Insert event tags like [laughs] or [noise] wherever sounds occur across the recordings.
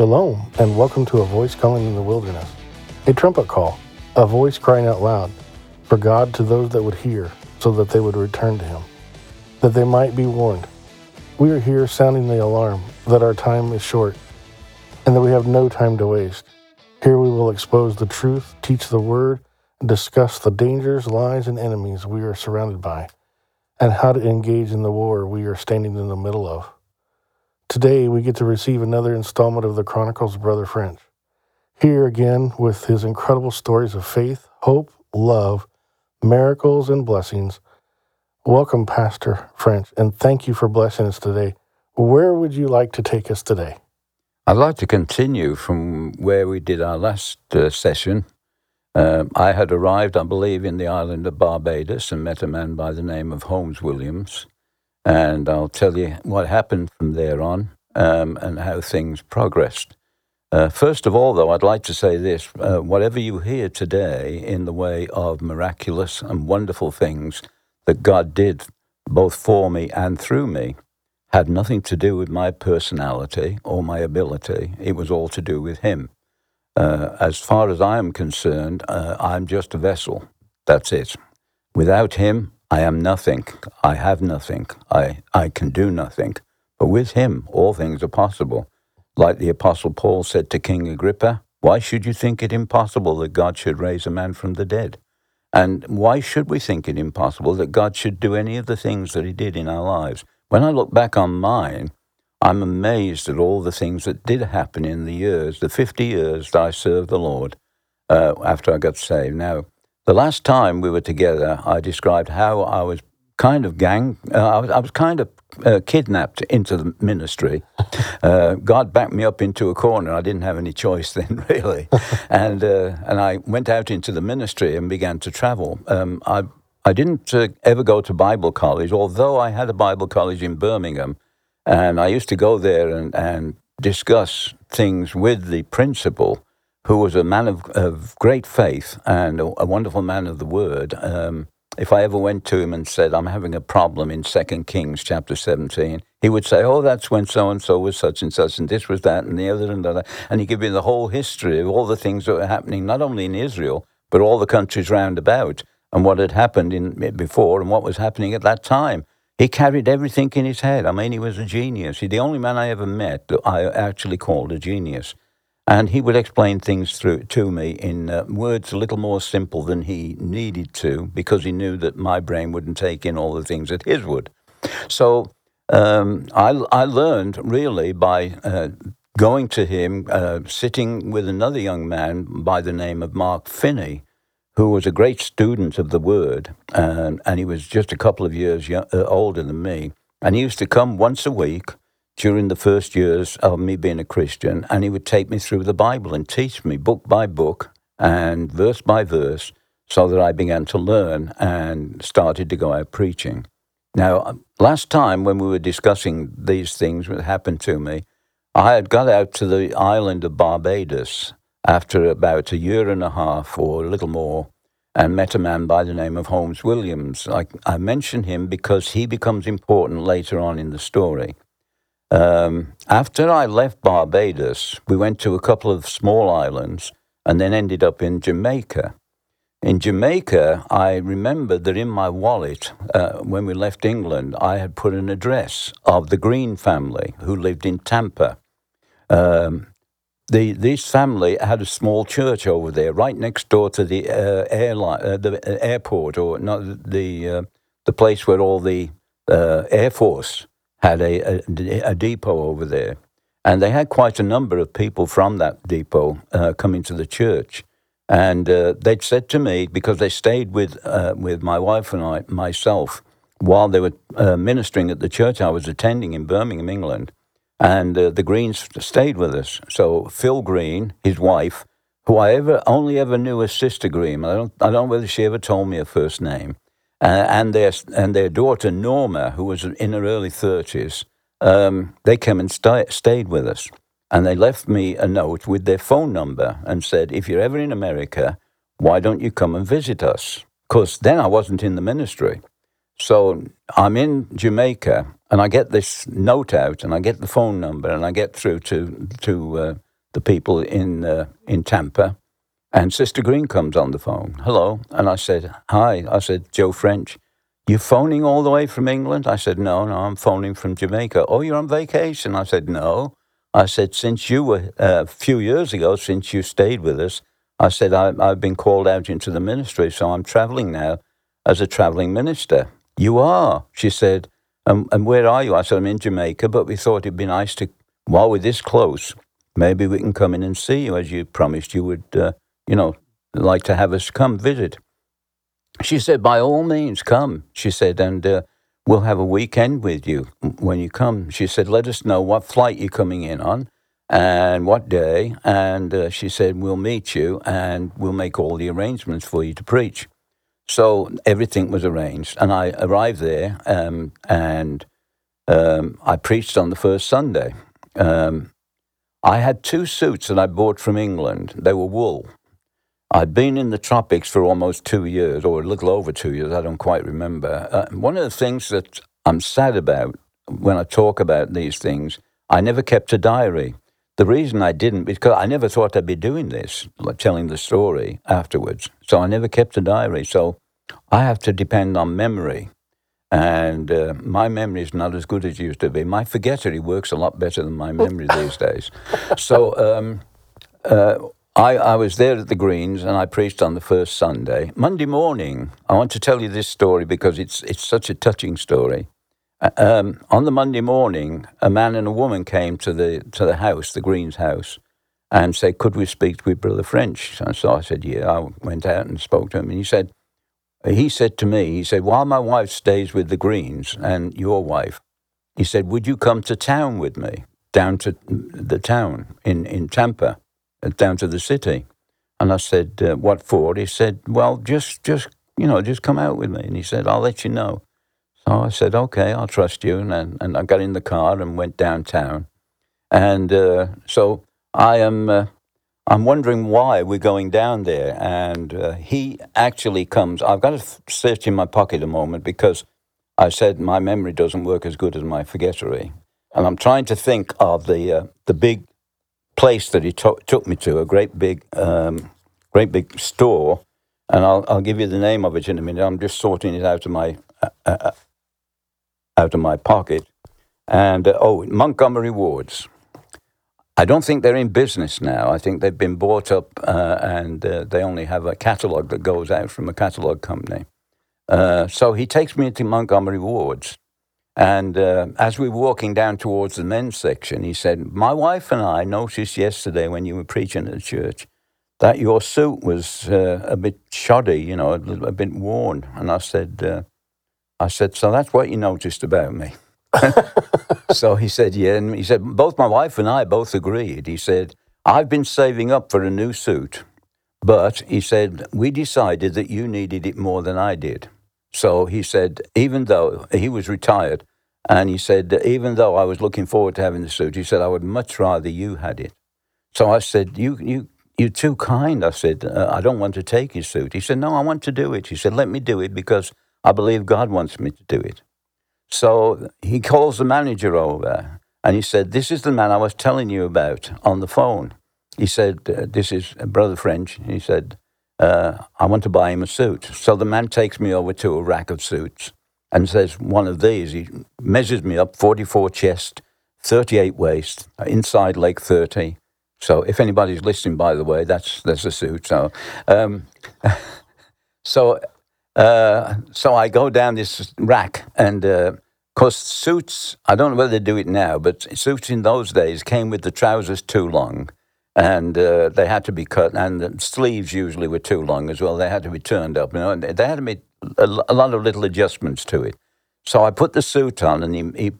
Shalom, and welcome to A Voice Calling in the Wilderness, a trumpet call, a voice crying out loud for God to those that would hear, so that they would return to Him, that they might be warned. We are here sounding the alarm that our time is short and that we have no time to waste. Here we will expose the truth, teach the word, discuss the dangers, lies, and enemies we are surrounded by, and how to engage in the war we are standing in the middle of. Today, we get to receive another installment of the Chronicles of Brother French. Here again with his incredible stories of faith, hope, love, miracles, and blessings. Welcome, Pastor French, and thank you for blessing us today. Where would you like to take us today? I'd like to continue from where we did our last uh, session. Um, I had arrived, I believe, in the island of Barbados and met a man by the name of Holmes Williams and I'll tell you what happened from there on um, and how things progressed. Uh, first of all, though, I'd like to say this uh, whatever you hear today in the way of miraculous and wonderful things that God did both for me and through me had nothing to do with my personality or my ability. It was all to do with Him. Uh, as far as I am concerned, uh, I'm just a vessel. That's it. Without Him, I am nothing. I have nothing. I, I can do nothing. But with him, all things are possible. Like the Apostle Paul said to King Agrippa, why should you think it impossible that God should raise a man from the dead? And why should we think it impossible that God should do any of the things that he did in our lives? When I look back on mine, I'm amazed at all the things that did happen in the years, the 50 years that I served the Lord uh, after I got saved. Now, the last time we were together, I described how I was kind of gang, uh, I, was, I, was, kind of uh, kidnapped into the ministry. Uh, God backed me up into a corner. I didn't have any choice then, [laughs] really. and, uh, and I went out into the ministry and began to travel. Um, I, I didn't uh, ever go to Bible college, although I had a Bible college in Birmingham. And I used to go there and, and discuss things with the principal who was a man of, of great faith and a, a, wonderful man of the word, um, if I ever went to him and said, I'm having a problem in 2 Kings chapter 17, he would say, Oh, that's when so and so was such and such, and this was that, and the other and the other. And he'd give me the whole history of all the things that were happening, not only in Israel, but all the countries round about, and what had happened in, before and what was happening at that time. He carried everything in his head. I mean, he was a genius. He's the only man I ever met that I actually called a genius. And he would explain things through to me in uh, words a little more simple than he needed to, because he knew that my brain wouldn't take in all the things that his would. So um, I, I learned really by uh, going to him, uh, sitting with another young man by the name of Mark Finney, who was a great student of the Word, and, and he was just a couple of years uh, older than me. And he used to come once a week during the first years of me being a Christian, and he would take me through the Bible and teach me book by book and verse by verse so that I began to learn and started to go out preaching. Now, last time when we were discussing these things that happened to me, I had got out to the island of Barbados after about a year and a half or a little more and met a man by the name of Holmes Williams. I, I mention him because he becomes important later on in the story. Um, after I left Barbados, we went to a couple of small islands and then ended up in Jamaica. In Jamaica, I remember that in my wallet, uh, when we left England, I had put an address of the Green family who lived in Tampa. Um, the, this family had a small church over there, right next door to the uh, airline, uh, the uh, airport, or not the uh, the place where all the uh, Air Force had a, a, a, depot over there. And they had quite a number of people from that depot uh, coming to the church. And uh, they'd said to me, because they stayed with, uh, with my wife and I, myself, while they were uh, ministering at the church I was attending in Birmingham, England. And uh, the Greens stayed with us. So Phil Green, his wife, who I ever only ever knew as Sister Green, I don't, I don't know whether she ever told me her first name, uh, and their and their daughter Norma, who was in her early thirties, um, they came and st- stayed with us, and they left me a note with their phone number and said, "If you're ever in America, why don't you come and visit us?" Because then I wasn't in the ministry, so I'm in Jamaica, and I get this note out, and I get the phone number, and I get through to to uh, the people in uh, in Tampa, and Sister Green comes on the phone. Hello, and I said, "Hi." I said, "Joe French." You phoning all the way from England? I said, No, no, I'm phoning from Jamaica. Oh, you're on vacation? I said, No. I said, Since you were, uh, a few years ago, since you stayed with us, I said, I, I've been called out into the ministry, so I'm traveling now as a traveling minister. You are, she said. And, and where are you? I said, I'm in Jamaica, but we thought it'd be nice to, while we're this close, maybe we can come in and see you as you promised you would, uh, you know, like to have us come visit. She said, by all means, come. She said, and uh, we'll have a weekend with you when you come. She said, let us know what flight you're coming in on and what day. And uh, she said, we'll meet you and we'll make all the arrangements for you to preach. So everything was arranged. And I arrived there um, and um, I preached on the first Sunday. Um, I had two suits that I bought from England. They were wool. I'd been in the tropics for almost two years, or a little over two years, I don't quite remember. Uh, one of the things that I'm sad about when I talk about these things, I never kept a diary. The reason I didn't, because I never thought I'd be doing this, like telling the story afterwards. So I never kept a diary. So I have to depend on memory. And uh, my memory is not as good as it used to be. My forgettery works a lot better than my memory these days. So um, uh, I, I was there at the Greens and I preached on the first Sunday. Monday morning, I want to tell you this story because it's, it's such a touching story. Uh, um, on the Monday morning, a man and a woman came to the, to the house, the Greens house, and said, Could we speak with Brother French? And so I said, Yeah. I went out and spoke to him. And he said, he said to me, he said, while my wife stays with the Greens and your wife, he said, would you come to town with me, down to the town in, in Tampa? Down to the city. And I said, uh, what for? He said, well, just, just, you know, just come out with me. And he said, I'll let you know. So I said, okay, I'll trust you. And, and I got in the car and went downtown. And uh, so I am, uh, I'm wondering why we're going down there. And uh, he actually comes, I've got to search in my pocket a moment because I said my memory doesn't work as good as my forgettery. And I'm trying to think of the, uh, the big place that he to- took me to, a great big, um, great big store, and I'll I'll give you the name of it in a minute. I'm just sorting it out of my uh, uh, uh out of my pocket, and uh, oh, Montgomery Wards. I don't think they're in business now. I think they've been bought up, uh, and uh, they only have a catalogue that goes out from a catalogue company. so he takes me to Montgomery Wards, and uh, as we were walking down towards the men's section, he said, My wife and I noticed yesterday when you were preaching at the church that your suit was uh, a bit shoddy, you know, a, a, bit worn. And I said, uh, I said, So that's what you noticed about me. [laughs] so he said, Yeah. And he said, Both my wife and I both agreed. He said, I've been saving up for a new suit. But he said, We decided that you needed it more than I did. So he said, even though he was retired, and he said, even though I was looking forward to having the suit, he said, I would much rather you had it. So I said, you, you, you're too kind. I said, uh, I don't want to take his suit. He said, No, I want to do it. He said, Let me do it because I believe God wants me to do it. So he calls the manager over and he said, This is the man I was telling you about on the phone. He said, uh, This is Brother French. He said, uh, I want to buy him a suit. So the man takes me over to a rack of suits and says, one of these. He measures me up 44 chest, 38 waist, inside leg 30. So if anybody's listening, by the way, that's that's a suit. So, um, [laughs] so, uh, so I go down this rack, and uh, suits, I don't know whether they do it now, but suits in those days came with the trousers too long, and uh, they had to be cut, and the sleeves usually were too long as well. They had to be turned up. You know, and they had to be a, a lot of little adjustments to it. So I put the suit on, and he, he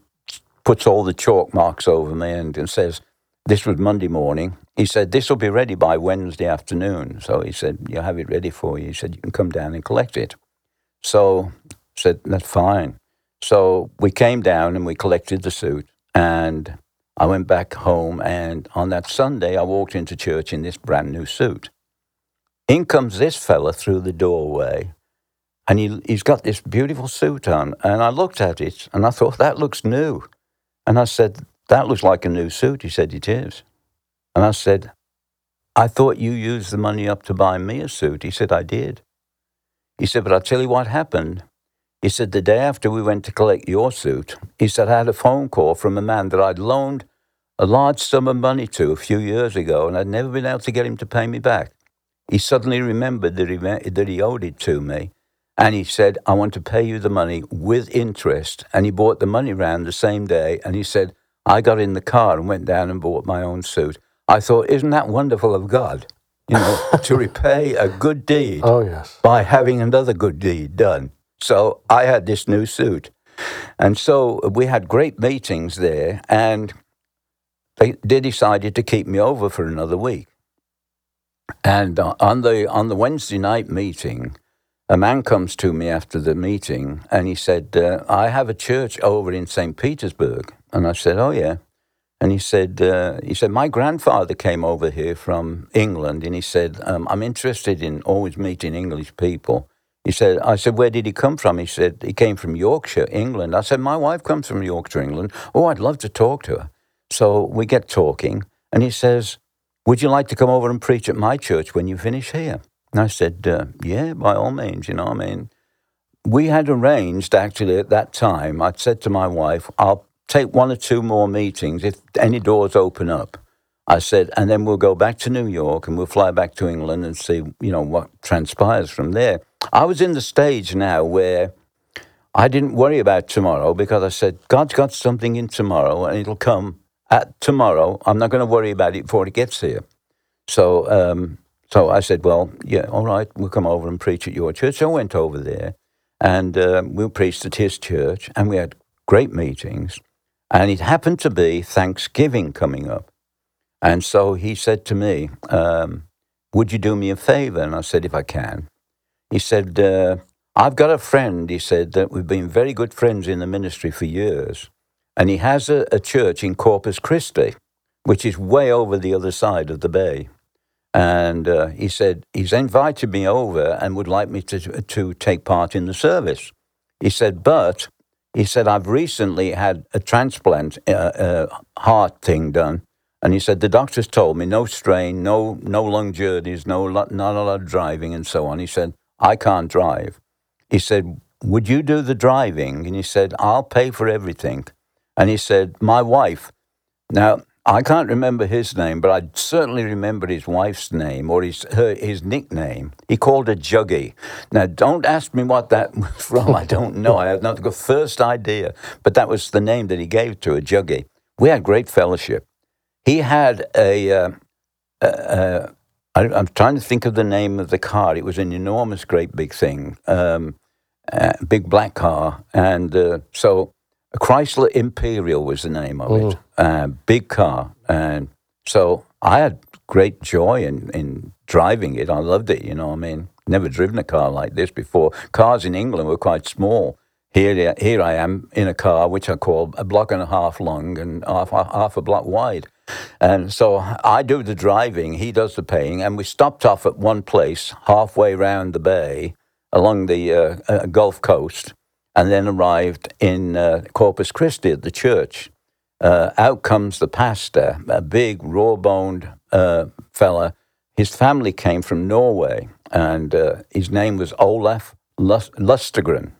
puts all the chalk marks over me and, and says, "This was Monday morning." He said, "This will be ready by Wednesday afternoon." So he said, You'll have it ready for you." He said, "You can come down and collect it." So I said, "That's fine." So we came down and we collected the suit, and I went back home, and on that Sunday, I walked into church in this brand new suit. In comes this fella through the doorway, and he, he's got this beautiful suit on. And I looked at it, and I thought, that looks new. And I said, that looks like a new suit. He said, it is. And I said, I thought you used the money up to buy me a suit. He said, I did. He said, but I'll tell you what happened. He said, the day after we went to collect your suit, he said, I had a phone call from a man that I'd loaned a large sum of money to a few years ago, and I'd never been able to get him to pay me back. He suddenly remembered that he, that he owed it to me, and he said, I want to pay you the money with interest. And he bought the money round the same day, and he said, I got in the car and went down and bought my own suit. I thought, isn't that wonderful of God? You know, to repay a good deed [laughs] Oh, yes. by having another good deed done. So I had this new suit. And so we had great meetings there, and they, they decided to keep me over for another week. And uh, on the on the Wednesday night meeting, a man comes to me after the meeting, and he said, uh, "I have a church over in St. Petersburg." And I said, "Oh yeah." And he said, uh, "He said my grandfather came over here from England, and he said um, I'm interested in always meeting English people." He said, "I said where did he come from?" He said he came from Yorkshire, England. I said my wife comes from Yorkshire, England. Oh, I'd love to talk to her. So we get talking, and he says, would you like to come over and preach at my church when you finish here? And I said, uh, Yeah, by all means, you know, I mean, we had arranged actually at that time, I'd said to my wife, I'll take one or two more meetings if any doors open up. I said, and then we'll go back to New York and we'll fly back to England and see, you know, what transpires from there. I was in the stage now where I didn't worry about tomorrow because I said, God's got something in tomorrow and it'll come at tomorrow. I'm not going to worry about it before it gets here. So, um, so I said, well, yeah, all right, we'll come over and preach at your church. So I went over there, and uh, we preached at his church, and we had great meetings. And it happened to be Thanksgiving coming up, and so he said to me, um, "Would you do me a favor?" And I said, "If I can." He said, uh, "I've got a friend." He said that we've been very good friends in the ministry for years and he has a, a church in Corpus Christi, which is way over the other side of the bay. And uh, he said he's invited me over and would like me to, to take part in the service. He said, but he said, I've recently had a transplant, uh, uh, heart thing done. And he said, the doctors told me no strain, no, no long journeys, no, not a lot of driving and so on. He said, I can't drive. He said, would you do the driving? And he said, I'll pay for everything. And he said, My wife. Now, I can't remember his name, but I certainly remember his wife's name or his her, his nickname. He called her Juggy. Now, don't ask me what that [laughs] was from. I don't know. I have not the first idea. But that was the name that he gave to her, Juggy. We had great fellowship. He had a. Uh, uh, I, I'm trying to think of the name of the car. It was an enormous, great big thing, um, uh, big black car, and uh, so a Chrysler Imperial was the name of it. Uh, big car. And so I had great joy in, in driving it. I loved it, you know I mean? Never driven a car like this before. Cars in England were quite small. Here, here I am in a car which I call a block and a half long and half, half a block wide. And so I do the driving, he does the paying, and we stopped off at one place halfway round the bay along the uh, uh, Gulf Coast and then arrived in uh, Corpus Christi at the church. Uh, out comes the pastor, a big, raw boned uh, fella. His family came from Norway, and uh, his name was Olaf Lustegren.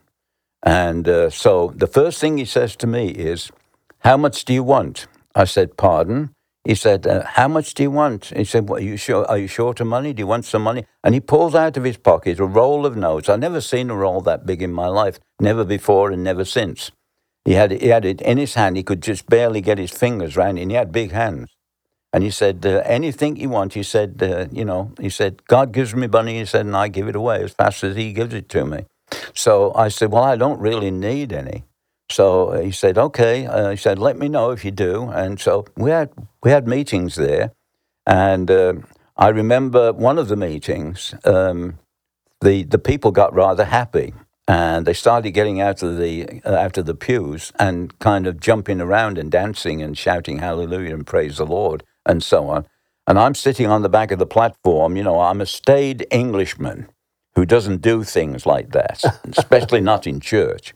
And uh, so the first thing he says to me is, How much do you want? I said, Pardon? He said, uh, "How much do you want?" He said, "What are you sure? Are you short of money? Do you want some money?" And he pulls out of his pocket a roll of notes. I've never seen a roll that big in my life, never before and never since. He had he had it in his hand. He could just barely get his fingers round it. And he had big hands. And he said, uh, "Anything you want." He said, uh, "You know," he said, "God gives me money." He said, "And I give it away as fast as He gives it to me." So I said, "Well, I don't really need any." So he said, okay. Uh, he said, let me know if you do. And so we had, we had meetings there. And uh, I remember one of the meetings, um, the, the people got rather happy. And they started getting out of the uh, out of the pews and kind of jumping around and dancing and shouting hallelujah and praise the Lord and so on. And I'm sitting on the back of the platform. You know, I'm a staid Englishman who doesn't do things like that, [laughs] especially not in church.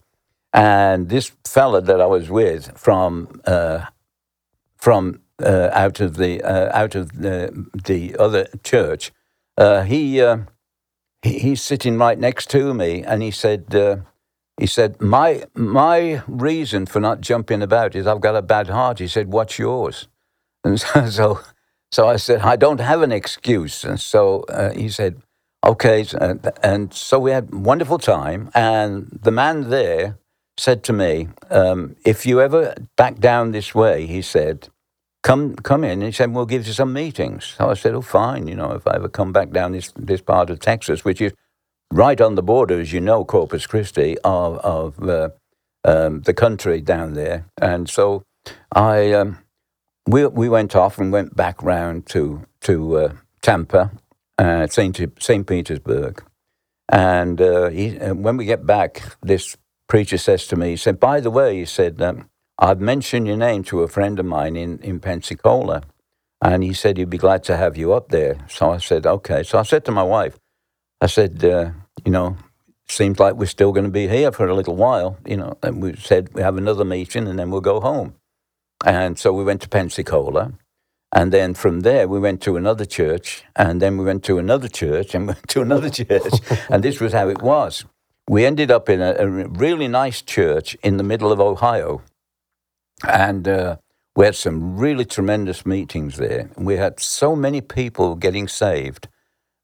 And this fella that I was with from uh, from uh, out of the uh, out of the, the other church, uh, he, uh, he he's sitting right next to me, and he said uh, he said my my reason for not jumping about is I've got a bad heart. He said, "What's yours?" And [laughs] so so, so I said, "I don't have an excuse." And so uh, he said, "Okay." And so we had wonderful time, and the man there said to me, um, "If you ever back down this way," he said, "come come in." And he said, "We'll give you some meetings." So I said, "Oh, fine. You know, if I ever come back down this this part of Texas, which is right on the border, as you know, Corpus Christi of of uh, um, the country down there." And so I um, we we went off and went back round to to uh, Tampa, uh, Saint Saint Petersburg. And uh, he, uh, when we get back, this preacher says to me, he said, by the way, he said, um, I've mentioned your name to a friend of mine in, in Pensacola. And he said he'd be glad to have you up there. So I said, okay. So I said to my wife, I said, uh, you know, seems like we're still going to be here for a little while, you know. And we said we have another meeting and then we'll go home. And so we went to Pensacola. And then from there, we went to another church. And then we went to another church and [laughs] went to another church. and this was how it was we ended up in a, a, really nice church in the middle of Ohio. And uh, we had some really tremendous meetings there. We had so many people getting saved.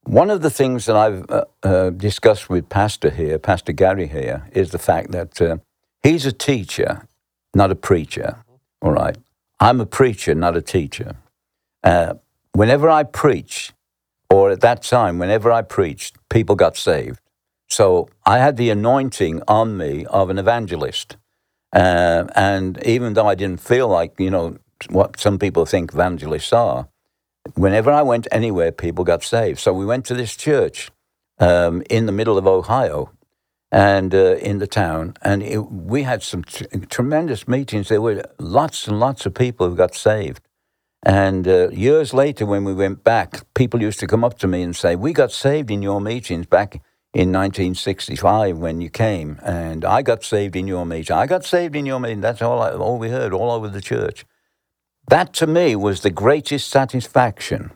One of the things that I've uh, uh, discussed with Pastor here, Pastor Gary here, is the fact that uh, he's a teacher, not a preacher. All right. I'm a preacher, not a teacher. Uh, whenever I preach, or at that time, whenever I preached, people got saved. So I had the anointing on me of an evangelist. Uh, and even though I didn't feel like, you know, what some people think evangelists are, whenever I went anywhere, people got saved. So we went to this church um, in the middle of Ohio and uh, in the town, and it, we had some t- tremendous meetings. There were lots and lots of people who got saved. And uh, years later, when we went back, people used to come up to me and say, We got saved in your meetings back in 1965 when you came, and I got saved in your meeting. I got saved in your meeting. That's all, I, all we heard all over the church. That to me was the greatest satisfaction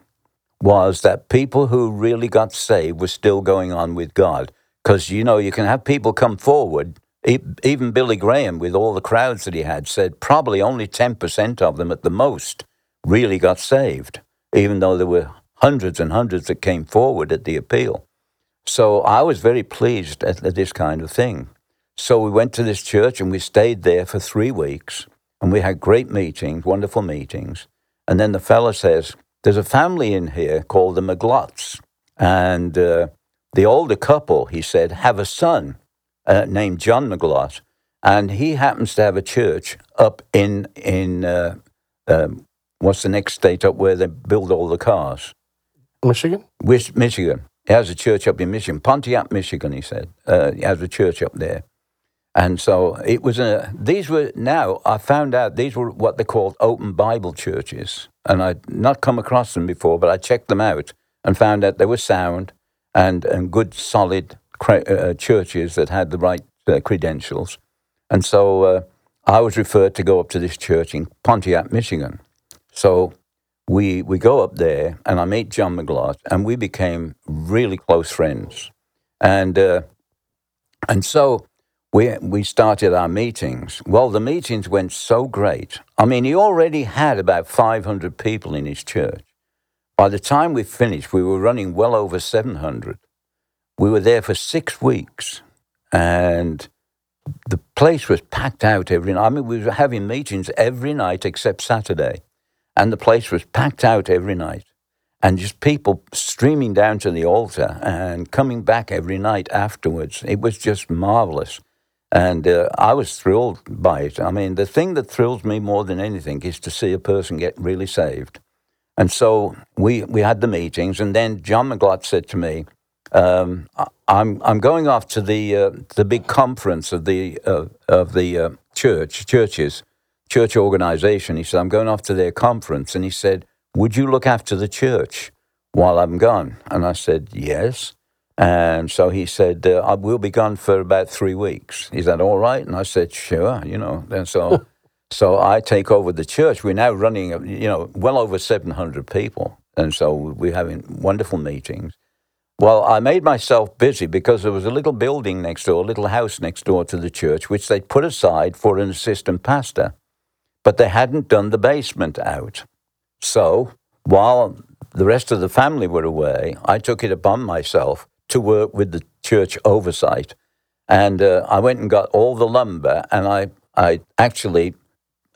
was that people who really got saved were still going on with God. Because, you know, you can have people come forward. Even Billy Graham, with all the crowds that he had, said probably only 10% of them at the most really got saved, even though there were hundreds and hundreds that came forward at the appeal. So I was very pleased at, this kind of thing. So we went to this church and we stayed there for three weeks and we had great meetings, wonderful meetings. And then the fellow says, There's a family in here called the McGlots. And uh, the older couple, he said, have a son uh, named John McGlot. And he happens to have a church up in, in uh, um, what's the next state up where they build all the cars? Michigan? Michigan. He has a church up in Michigan, Pontiac, Michigan. He said uh, he has a church up there, and so it was a. These were now I found out these were what they called open Bible churches, and I'd not come across them before, but I checked them out and found out they were sound and and good, solid uh, churches that had the right uh, credentials, and so uh, I was referred to go up to this church in Pontiac, Michigan. So we we go up there and I meet John McGlot and we became really close friends, and uh, and so we we started our meetings. Well, the meetings went so great. I mean, he already had about five hundred people in his church. By the time we finished, we were running well over seven hundred. We were there for six weeks, and the place was packed out every night. I mean, we were having meetings every night except Saturday and the place was packed out every night. And just people streaming down to the altar and coming back every night afterwards. It was just marvelous. And uh, I was thrilled by it. I mean, the thing that thrills me more than anything is to see a person get really saved. And so we, we had the meetings, and then John McGlot said to me, um, I'm, I'm going off to the, uh, the big conference of the, uh, of the uh, church, churches church organization. He said, I'm going off to their conference. And he said, Would you look after the church while I'm gone? And I said, Yes. And so he said, uh, We'll be gone for about three weeks. Is that all right? And I said, Sure, you know. And so, [laughs] So I take over the church. We're now running, you know, well over 700 people. And so we're having wonderful meetings. Well, I made myself busy because there was a little building next door, a little house next door to the church, which they'd put aside for an assistant pastor. But they hadn't done the basement out. So while the rest of the family were away, I took it upon myself to work with the church oversight. And uh, I went and got all the lumber, and I, I actually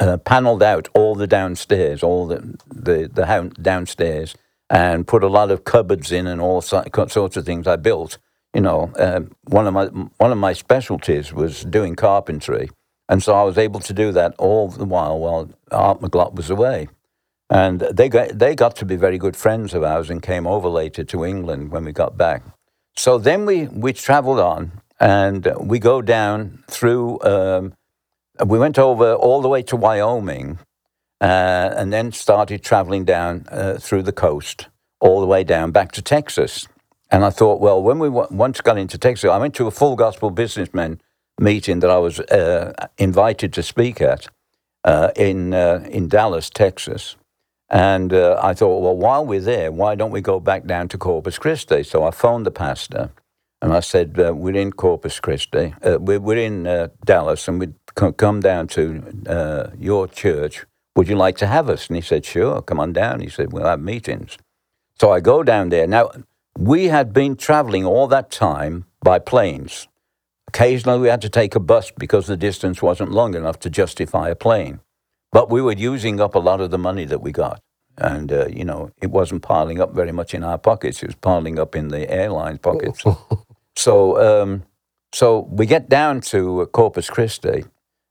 uh, paneled out all the downstairs, all the, the, the downstairs, and put a lot of cupboards in and all sorts of things I built. You know, uh, one of my one of my specialties was doing carpentry, and so I was able to do that all the while while Art McGlot was away. And they got, they got to be very good friends of ours and came over later to England when we got back. So then we, we traveled on and we go down through, um, we went over all the way to Wyoming uh, and then started traveling down uh, through the coast all the way down back to Texas. And I thought, well, when we w- once got into Texas, I went to a full gospel businessman meeting that I was uh, invited to speak at uh, in, uh, in Dallas, Texas. And uh, I thought, well, while we're there, why don't we go back down to Corpus Christi? So I phoned the pastor and I said, uh, we're in Corpus Christi, we're, we're, in Dallas, and we'd come down to your church. Would you like to have us? And he said, sure, come on down. He said, we'll have meetings. So I go down there. Now, we had been traveling all that time by planes. Occasionally, we had to take a bus because the distance wasn't long enough to justify a plane. But we were using up a lot of the money that we got. And, uh, you know, it wasn't piling up very much in our pockets. It was piling up in the airline pockets. [laughs] so, um, so we get down to Corpus Christi.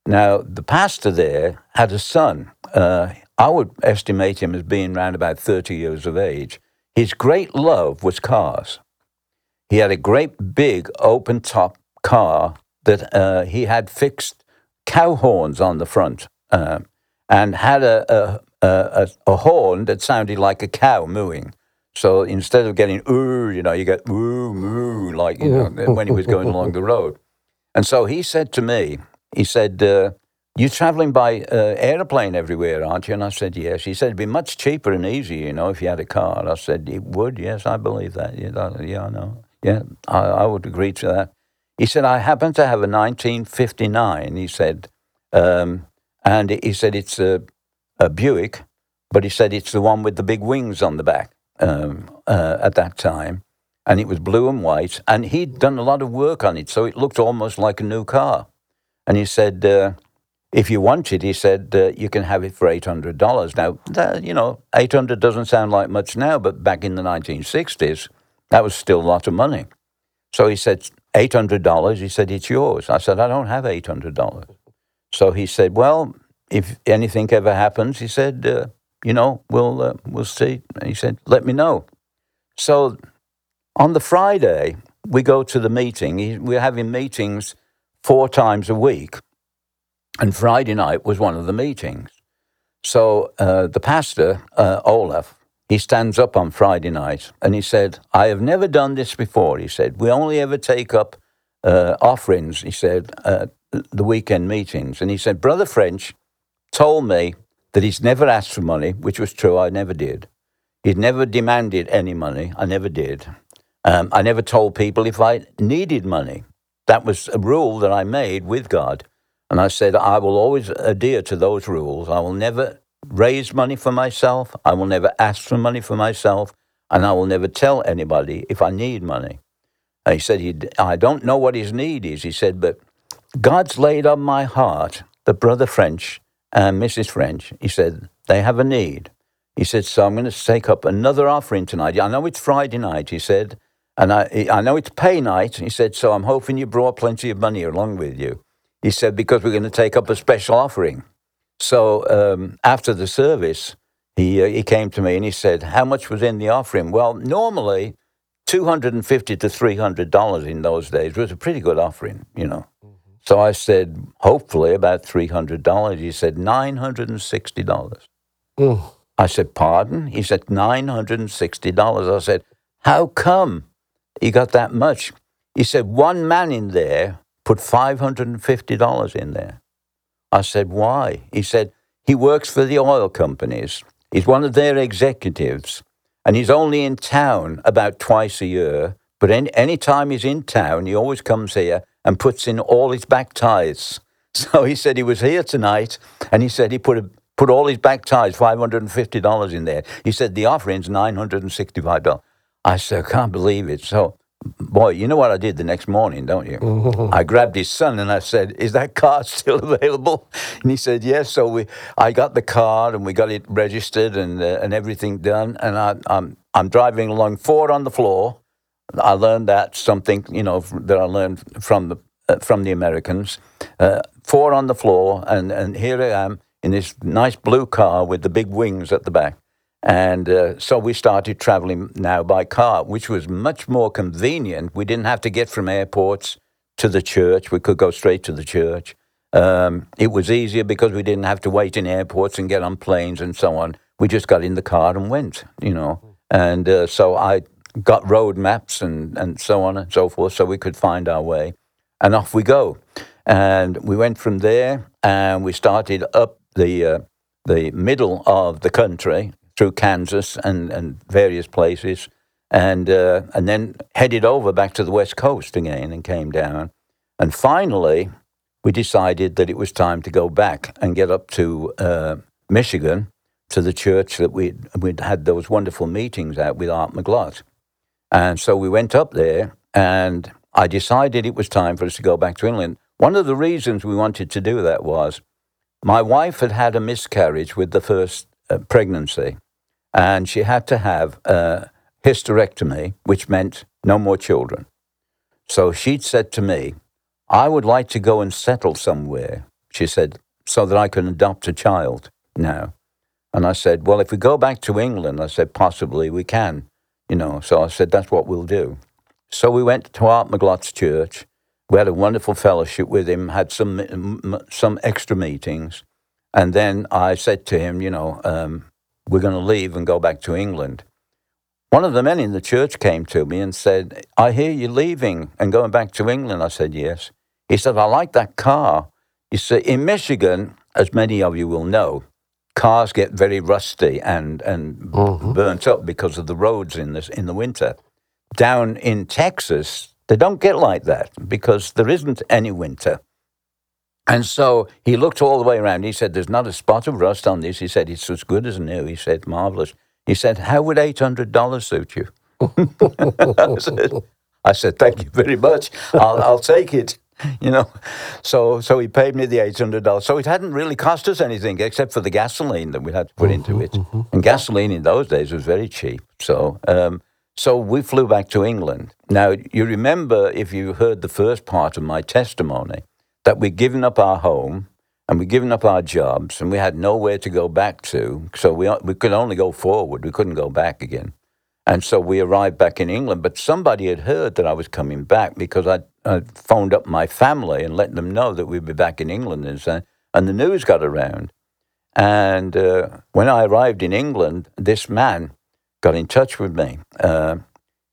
Now, the pastor there had a son. Uh, I would estimate him as being around about 30 years of age. His great love was cars. He had a great big open top car that uh, he had fixed cow horns on the front. Uh, and had a, a, a, a horn that sounded like a cow mooing. So instead of getting ooh, you know, you get moo moo like you know when he was going along the road. And so he said to me, he said, uh, "You're traveling by uh, airplane everywhere, aren't you?" And I said, "Yes." He said, "It'd be much cheaper and easier, you know, if you had a car." I said, "It would." Yes, I believe that. Yeah, yeah I know. Yeah, I, I would agree to that. He said, "I happen to have a 1959." He said. Um, and he said it's a, a Buick, but he said it's the one with the big wings on the back um, uh, at that time. And it was blue and white. And he'd done a lot of work on it, so it looked almost like a new car. And he said, uh, if you want it, he said, uh, you can have it for $800. Now, that, you know, 800 doesn't sound like much now, but back in the 1960s, that was still a lot of money. So he said, $800. He said, it's yours. I said, I don't have $800. So he said, "Well, if anything ever happens," he said, uh, "you know, we'll uh, we'll see." He said, "Let me know." So on the Friday, we go to the meeting. We're having meetings four times a week, and Friday night was one of the meetings. So uh, the pastor, uh, Olaf, he stands up on Friday night and he said, I have never done this before. He said, We only ever take up uh, offerings, he said, uh, the weekend meetings, and he said, Brother French told me that he's never asked for money, which was true. I never did. He'd never demanded any money. I never did. Um, I never told people if I needed money. That was a rule that I made with God. And I said, I will always adhere to those rules. I will never raise money for myself. I will never ask for money for myself. And I will never tell anybody if I need money. And he said, he, I don't know what his need is. He said, but God's laid on my heart that Brother French and Mrs. French, he said, they have a need. He said, so I'm going to take up another offering tonight. I know it's Friday night, he said, and I, I know it's pay night. He said, so I'm hoping you brought plenty of money along with you. He said, because we're going to take up a special offering. So um, after the service, he, uh, he came to me and he said, how much was in the offering? Well, normally 250 to $300 in those days was a pretty good offering, you know. So I said, hopefully about $300. He said, $960. Mm. I said, pardon? He said, $960. I said, how come he got that much? He said, one man in there put $550 in there. I said, Why? He said, He works for the oil companies. He's one of their executives, and he's only in town about twice a year. But any, any time he's in town, he always comes here and puts in all his back tithes. [laughs] So he said he was here tonight, and he said he put a, put all his back tithes, five hundred and fifty dollars in there. He said the offering's nine hundred and sixty five dollars. I said, I can't believe it. So Boy, you know what I did the next morning, don't you? I grabbed his son and I said, "Is that car [laughs] still available?" And he said, "Yes." So we, I got the car and we got it registered and uh, and everything done. And I, I'm I'm driving along, four on the floor. I learned that something, you know, that I learned from the uh, from the Americans. Uh, four on the floor, and and here I am in this nice blue car with the big wings at the back. And uh, so we started traveling now by car, which was much more convenient. We didn't have to get from airports to the church, we could go straight to the church. Um, it was easier because we didn't have to wait in airports and get on planes and so on. We just got in the car and went, you know. And uh, so I got road maps and, and so on and so forth so we could find our way. And off we go. And we went from there and we started up the, uh, the middle of the country through Kansas and, and various places, and uh, and then headed over back to the west coast again and came down, and finally we decided that it was time to go back and get up to uh, Michigan to the church that we we'd had those wonderful meetings at with Art McGlott, and so we went up there, and I decided it was time for us to go back to England. One of the reasons we wanted to do that was my wife had had a miscarriage with the first uh, pregnancy and she had to have a hysterectomy, which meant no more children. So she'd said to me, I would like to go and settle somewhere, she said, so that I can adopt a child now. And I said, Well, if we go back to England, I said, possibly we can, you know. So I said, That's what we'll do. So we went to Art McGlott's church. We had a wonderful fellowship with him, had some, some extra meetings. And then I said to him, You know, um, we're going to leave and go back to England. One of the men in the church came to me and said, I hear you're leaving and going back to England. I said, Yes. He said, I like that car. You see, in Michigan, as many of you will know, cars get very rusty and, and mm-hmm. burnt up because of the roads in, this, in the winter. Down in Texas, they don't get like that because there isn't any winter. And so he looked all the way around. He said, There's not a spot of rust on this. He said, It's as good as new. He said, Marvelous. He said, How would $800 suit you? [laughs] I, said, I said, Thank you very much. I'll, I'll take it. You know, so so he paid me the eight hundred dollars. So it hadn't really cost us anything except for the gasoline that we had to put into mm-hmm, it. Mm-hmm. And gasoline in those days was very cheap. So um, so we flew back to England. Now you remember if you heard the first part of my testimony, that we'd given up our home and we'd given up our jobs and we had nowhere to go back to. So we, we could only go forward, we couldn't go back again. And so we arrived back in England. But somebody had heard that I was coming back because I'd phoned up my family and let them know that we'd be back in England. And, so, and the news got around. And uh, when I arrived in England, this man got in touch with me. Uh,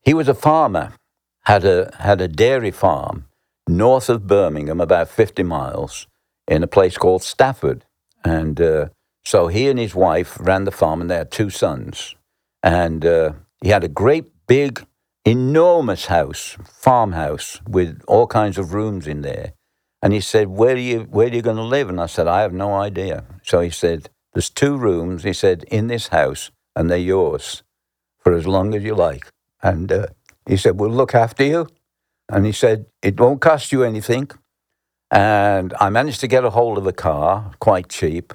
he was a farmer, had a, had a dairy farm north of Birmingham, about 50 miles, in a place called Stafford. And uh, so he and his wife ran the farm, and they had two sons. And uh, he had a great big, enormous house, farmhouse, with all kinds of rooms in there. And he said, Where are you, where are you going to live? And I said, I have no idea. So he said, There's two rooms, he said, in this house, and they're yours for as long as you like. And uh, he said, We'll look after you. And he said, It won't cost you anything. And I managed to get a hold of a car, quite cheap.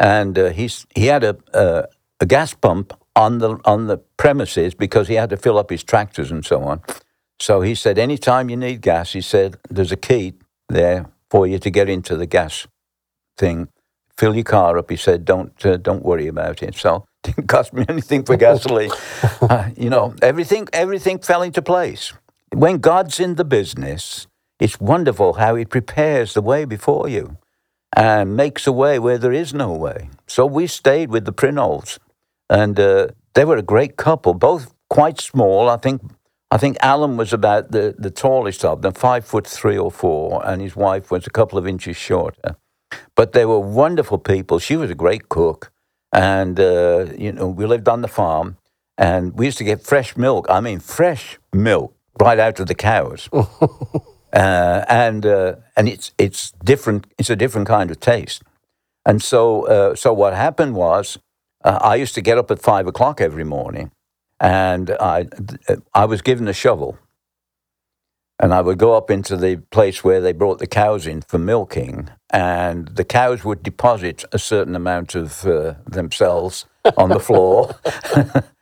And uh, he's, he had a, a, a gas pump on the, on the premises because he had to fill up his tractors and so on. So he said, Anytime you need gas, he said, There's a key there for you to get into the gas thing. Fill your car up. He said, Don't, uh, don't worry about it. So it [laughs] didn't cost me anything for [laughs] gasoline. uh, you know, everything, everything fell into place when God's in the business, it's wonderful how He prepares the way before you and makes a way where there is no way. So we stayed with the Prinolds, and uh, they were a great couple, both quite small. I think I think Alan was about the, the tallest of them, five foot three or four, and his wife was a couple of inches shorter. but they were wonderful people. She was a great cook, and uh, you know we lived on the farm, and we used to get fresh milk. I mean, fresh milk right out of the cows, [laughs] uh, and uh, and it's it's different. It's a different kind of taste. And so uh, so what happened was, uh, I used to get up at five o'clock every morning, and I I was given a shovel and I would go up into the place where they brought the cows in for milking, and the cows would deposit a certain amount of uh, themselves on the floor. [laughs]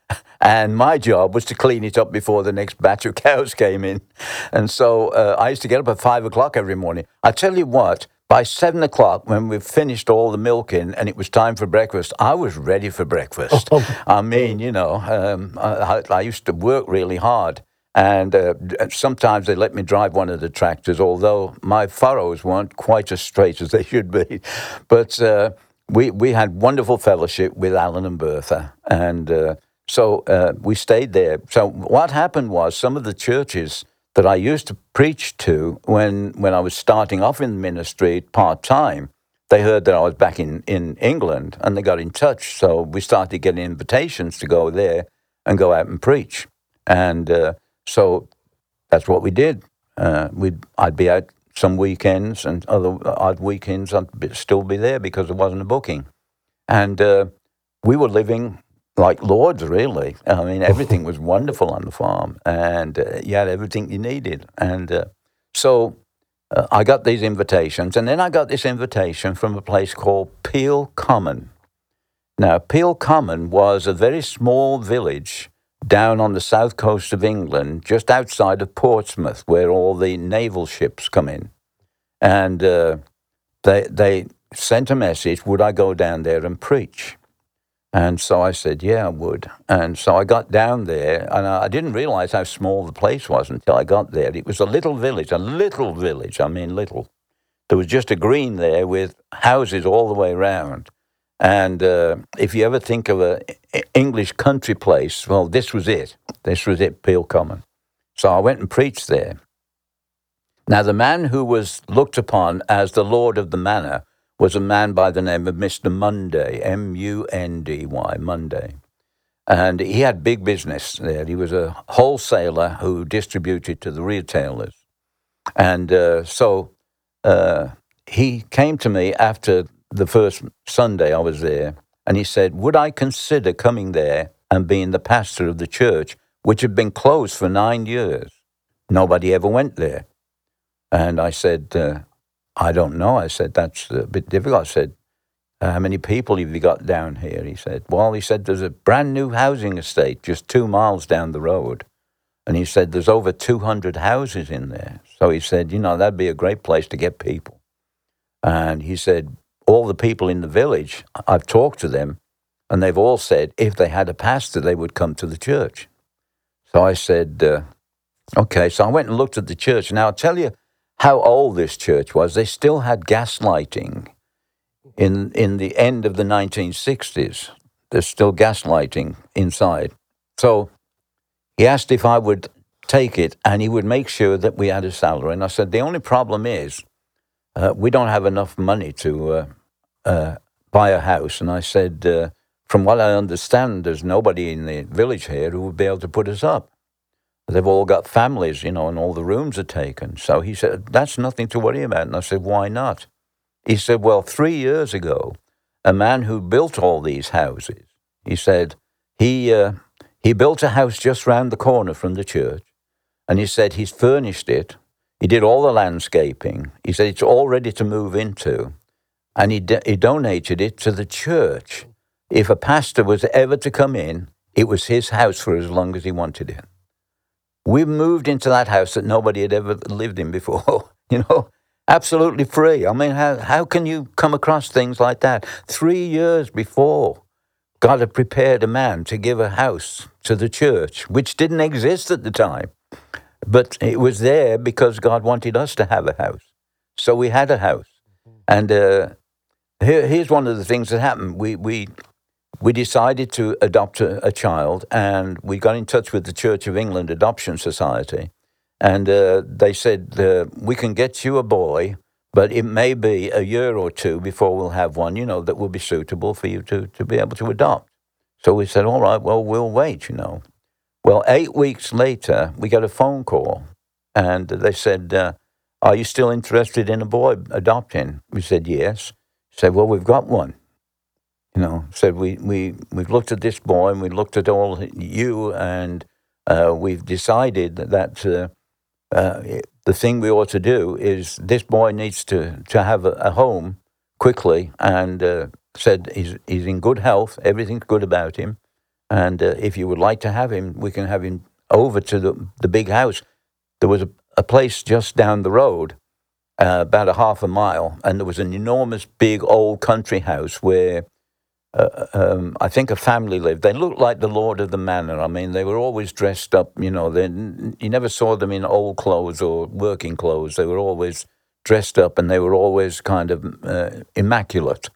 and my job was to clean it up before the next batch of [laughs] cows came in. And so uh, I used to get up at five o'clock every morning. I tell you what, by seven o'clock, when we finished all the milking and it was time for breakfast, I was ready for breakfast. [laughs] I mean, you know, um, I, I used to work really hard. And uh, sometimes they let me drive one of the tractors, although my furrows weren't quite as straight as they [laughs] should be. But uh, we, we had wonderful fellowship with Alan and Bertha. And uh, so uh, we stayed there. So what happened was some of the churches that I used to preach to when, when I was starting off in ministry part time, they heard that I was back in, in England and they got in touch. So we started getting invitations to go there and go out and preach. And uh, so that's what we did. Uh, we'd, I'd be out some weekends and other odd weekends I'd be, still be there because there wasn't a booking. And uh, we were living like lords, really. I mean, everything was wonderful on the farm, and uh, you had everything you needed. And uh, so uh, I got these invitations, and then I got this invitation from a place called Peel Common. Now, Peel Common was a very small village down on the south coast of England, just outside of Portsmouth, where all the naval ships come in. And uh, they, they sent a message would I go down there and preach? And so I said, Yeah, I would. And so I got down there, and I didn't realize how small the place was until I got there. It was a little village, a little village, I mean, little. There was just a green there with houses all the way around. And uh, if you ever think of an English country place, well, this was it. This was it, Peel Common. So I went and preached there. Now, the man who was looked upon as the Lord of the Manor was a man by the name of Mr. Mundy, M U N D Y, Mundy. And he had big business there. He was a wholesaler who distributed to the retailers. And uh, so uh, he came to me after the first Sunday I was there, and he said, Would I consider coming there and being the pastor of the church, which had been closed for nine years? Nobody ever went there. And I said, uh, I don't know. I said, That's a bit difficult. I said, How many people have you got down here? He said, Well, he said, There's a brand new housing estate just two miles down the road. And he said, There's over 200 houses in there. So he said, You know, that'd be a great place to get people. And he said, all the people in the village, I've talked to them, and they've all said if they had a pastor, they would come to the church. So I said, uh, okay. So I went and looked at the church. Now I'll tell you how old this church was. They still had gas lighting in, in the end of the 1960s. There's still gas lighting inside. So he asked if I would take it and he would make sure that we had a salary. And I said, the only problem is uh, we don't have enough money to uh, uh, buy a house. And I said, uh, from what I understand, there's nobody in the village here who would be able to put us up. They've all got families, you know, and all the rooms are taken. So he said, that's nothing to worry about. And I said, why not? He said, well, three years ago, a man who built all these houses, he said, he, uh, he built a house just round the corner from the church. And he said he's furnished it he did all the landscaping. He said it's all ready to move into. And he, he donated it to the church. If a pastor was ever to come in, it was his house for as long as he wanted it. We moved into that house that nobody had ever lived in before, [laughs] you know, absolutely free. I mean, how, how can you come across things like that? Three years before, God had prepared a man to give a house to the church, which didn't exist at the time. But it was there because God wanted us to have a house. So we had a house. And uh, here, here's one of the things that happened. We, we, we decided to adopt a, a, child, and we got in touch with the Church of England Adoption Society. And uh, they said, uh, We can get you a boy, but it may be a year or two before we'll have one, you know, that will be suitable for you to, to be able to adopt. So we said, all right, well, we'll wait, you know. Well, eight weeks later, we got a phone call, and they said, uh, Are you still interested in a boy adopting? We said, Yes. Said, Well, we've got one. You know, said, we, we, We've looked at this boy and we looked at all you, and uh, we've decided that uh, uh, the thing we ought to do is this boy needs to, to have a, a home quickly and uh, said he's, he's in good health, everything's good about him and uh, if you would like to have him, we can have him over to the, the big house. There was a, a place just down the road, uh, about a half a mile, and there was an enormous big old country house where uh, um, I think a family lived. They looked like the Lord of the Manor. I mean, they were always dressed up, you know, they, you never saw them in old clothes or working clothes. They were always dressed up and they were always kind of uh, immaculate.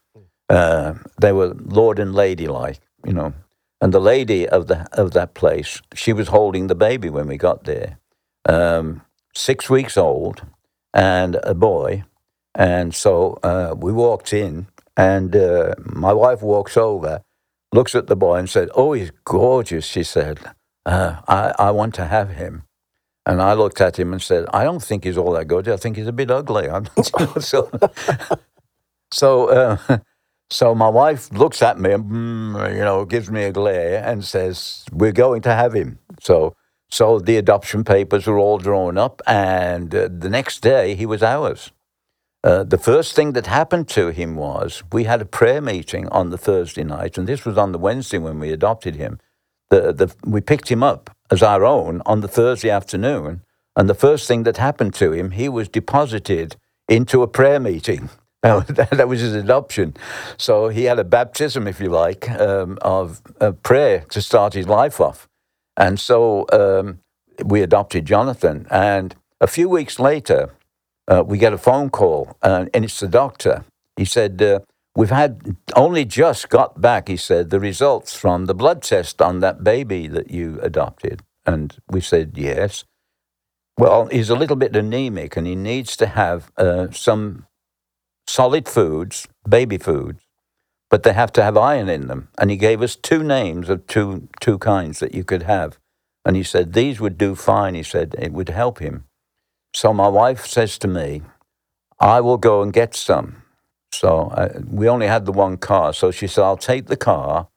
Uh, they were Lord and Lady like, you know. And the lady of the of that place, she was holding the baby when we got there, um, six weeks old, and a boy. And so uh, we walked in, and uh, my wife walks over, looks at the boy, and said, "Oh, he's gorgeous." She said, uh, "I I want to have him." And I looked at him and said, "I don't think he's all that good. I think he's a bit ugly." [laughs] so, so uh, so my wife looks at me and, mm, you know, gives me a glare and says, We're going to have him. So, so the adoption papers were all drawn up, and uh, the next day he was ours. Uh, the first thing that happened to him was we had a prayer meeting on the Thursday night, and this was on the Wednesday when we adopted him. The, the, we picked him up as our own on the Thursday afternoon, and the first thing that happened to him, he was deposited into a prayer meeting. [laughs] [laughs] that was his adoption. So he had a baptism, if you like, um, of, prayer to start his life off. And so um, we adopted Jonathan. And a few weeks later, uh, we get a phone call, uh, and it's the doctor. He said, uh, We've had only just got back, he said, the results from the blood test on that baby that you adopted. And we said, Yes. Well, he's a little bit anemic and he needs to have uh, some solid foods, baby foods, but they have to have iron in them. And he gave us two names of two, two kinds that you could have. And he said, These would do fine. He said, It would help him. So my wife says to me, I will go and get some. So uh, we only had the one car. So she said, I'll take the car.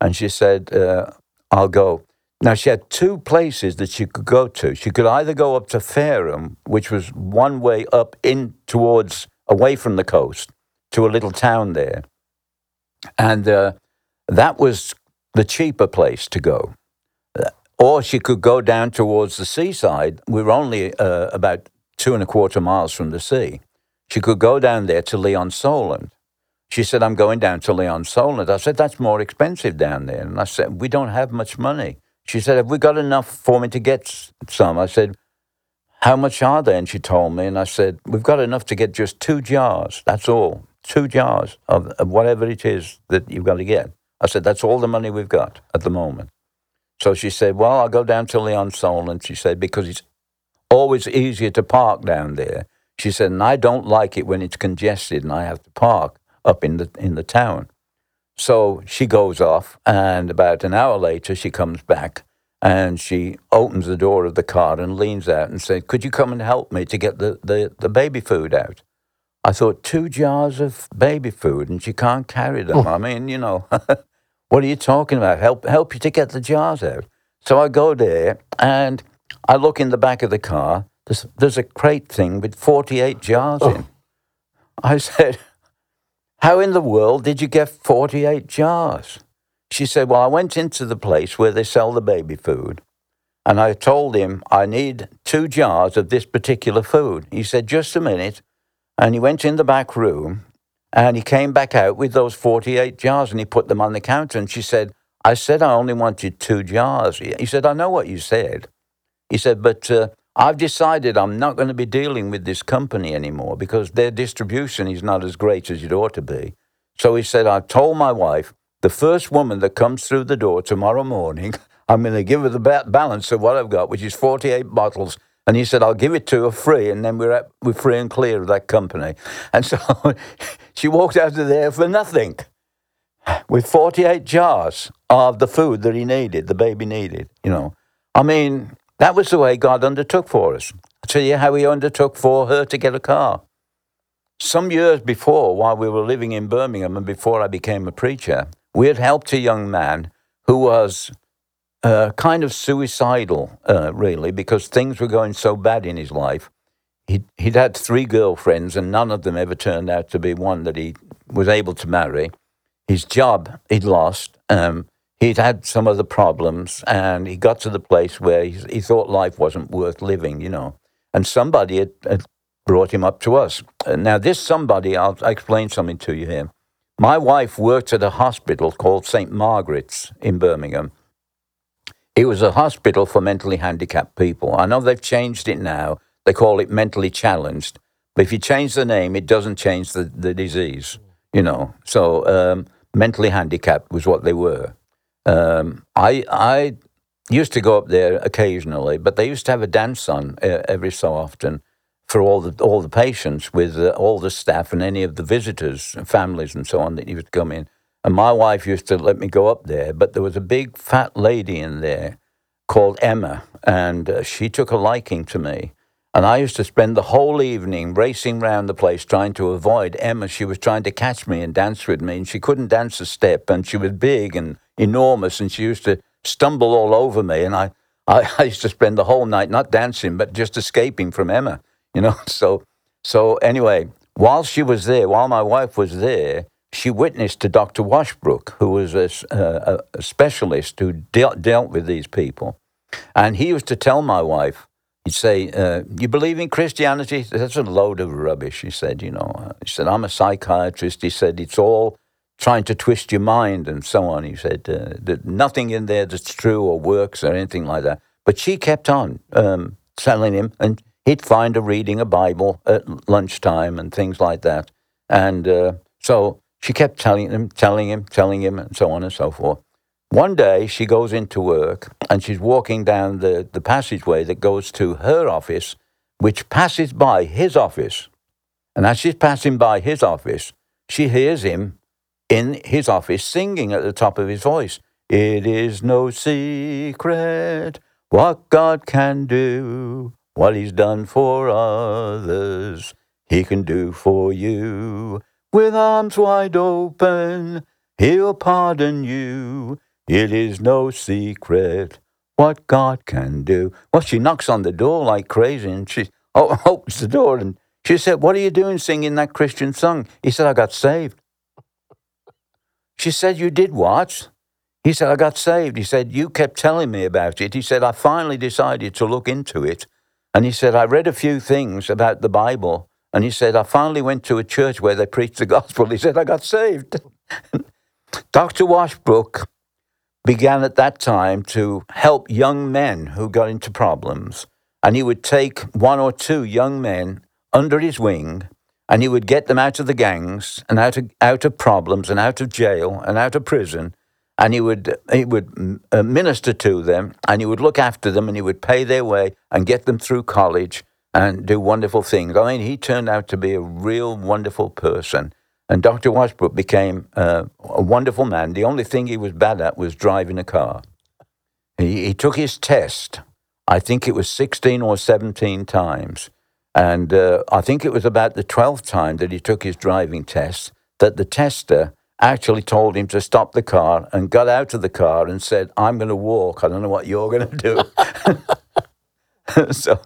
And she said, uh, I'll go. Now, she had two places that she could go to. She could either go up to Fareham, which was one way up in towards away from the coast to a little town there. And uh, that was the cheaper place to go. Or she could go down towards the seaside. We were only uh, about two and a quarter miles from the sea. She could go down there to Lee-on-Solent. She said, I'm going down to Lee-on-Solent. I said, that's more expensive down there. And I said, we don't have much money. She said, have we got enough for me to get some? I said, how much are they? And she told me, and I said, We've got enough to get just two jars. That's all. Two jars of, of whatever it is that you've got to get. I said, That's all the money we've got at the moment. So she said, Well, I'll go down to Lee-on-Solent. She said, Because it's always easier to park down there. She said, And I don't like it when it's congested and I have to park up in the, in the town. So she goes off, and about an hour later, she comes back and she opens the door of the car and leans out and said, Could you come and help me to get the, the, the baby food out? I thought, two jars of baby food and she can't carry them. Oh. I mean, you know, [laughs] what are you talking about? Help, help you to get the jars out. So I go there and I look in the back of the car. There's, there's a crate thing with 48 jars oh. in. I [laughs] said, How in the world did you get 48 jars? She said, Well, I went into the place where they sell the baby food and I told him I need two jars of this particular food. He said, Just a minute. And he went in the back room and he came back out with those 48 jars and he put them on the counter. And she said, I said I only wanted two jars. He said, I know what you said. He said, But uh, I've decided I'm not going to be dealing with this company anymore because their distribution is not as great as it ought to be. So he said, I've told my wife the first woman that comes through the door tomorrow morning, [laughs] I'm going to give her the balance of what I've got, which is 48 bottles, And he said, I'll give it to her free, and then we're, at, we're free and clear of that company. [laughs] And so [laughs] she walked out of there for nothing [sighs] with 48 jars of the food that he needed, the baby needed, you know. I mean, that was the way God undertook for us. I'll tell you how he undertook for her to get a car. Some years before, while we were living in Birmingham and before I became a preacher, we had helped a young man who was uh, kind of suicidal, uh, really, because things were going so bad in his life. He'd, he'd had three girlfriends, and none of them ever turned out to be one that he was able to marry. His job he'd lost. Um, he'd had some other problems, and he got to the place where he, he thought life wasn't worth living, you know. And somebody had, had brought him up to us. Uh, now, this somebody, I'll explain something to you here. My wife worked at a hospital called St. Margaret's in Birmingham. It was a hospital for mentally handicapped people. I know they've changed it now. They call it mentally challenged. But if you change the name, it doesn't change the, the disease, you know. So um, mentally handicapped was what they were. Um, I, I used to go up there occasionally, but they used to have a dance on uh, every so often for all the all the patients with uh, all the staff and any of the visitors, families, and so on that used to come in. And my wife used to let me go up there, but there was a big fat lady in there called Emma, and uh, she took a liking to me. And I used to spend the whole evening racing round the place trying to avoid Emma. She was trying to catch me and dance with me, and she couldn't dance a step. And she was big and enormous, and she used to stumble all over me. And I, I, [laughs] I used to spend the whole night not dancing, but just escaping from Emma, you know. [laughs] So, so anyway, while she was there, while my wife was there, she witnessed to Dr. Washbrook, who was a, a, a specialist who dealt, dealt with these people. And he used to tell my wife, he'd say, uh, You believe in Christianity? That's a load of rubbish, he said, you know. He said, I'm a psychiatrist. He said, It's all trying to twist your mind and so on. He said, uh, There's nothing in there that's true or works or anything like that. But she kept on um, telling him, and he'd find her reading a Bible at lunchtime and things like that. And uh, so she kept telling him, telling him, telling him, and so on and so forth. One day she goes into work and she's walking down the, the passageway that goes to her office, which passes by his office. And as she's passing by his office, she hears him in his office singing at the top of his voice. It is no secret what God can do, what He's done for others, He can do for you with arms wide open, he'll pardon you. It is no secret what God can do. Well, she knocks on the door like crazy and she [laughs] opens the door and she said, What are you doing singing that Christian song? He said, I got saved. She said, You did what? He said, I got saved. He said, You kept telling me about it. He said, I finally decided to look into it. And he said, I read a few things about the Bible and he said, I finally went to a church where they preached the gospel. He said, I got saved. [laughs] Dr. Washbrook began at that time to help young men who got into problems. And he would take one or two young men under his wing and he would get them out of the gangs and out of, out of problems and out of jail and out of prison. And he would, he would uh, minister to them and he would look after them and he would pay their way and get them through college and do wonderful things. I mean, he turned out to be a real wonderful person. And Dr. Washbrook became uh, a wonderful man. The only thing he was bad at was driving a car. He, he took his test, I think it was 16 or 17 times. And uh, I think it was about the 12th time that he took his driving test that the tester actually told him to stop the car and got out of the car and said, I'm going to walk. I don't know what you're going to do. [laughs] so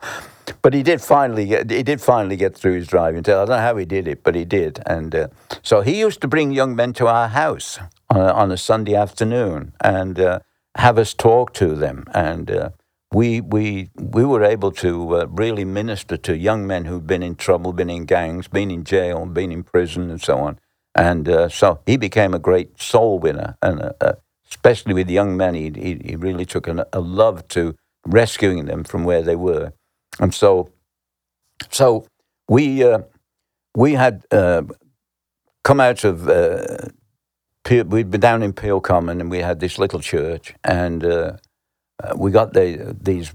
but he did finally get he did finally get through his driving test. I don't know how he did it, but he did. And uh, so he used to bring young men to our house on a, on a Sunday afternoon and uh, have us talk to them. And uh, we we we were able to uh, really minister to young men who'd been in trouble, been in gangs, been in jail, been in prison, and so on. And uh, so he became a great soul winner, and uh, especially with young men, he, he, he really took a, a love to rescuing them from where they were. And so, so we uh, we had uh, come out of uh, we'd been down in Peel Common and we had this little church and uh, uh, we got the, these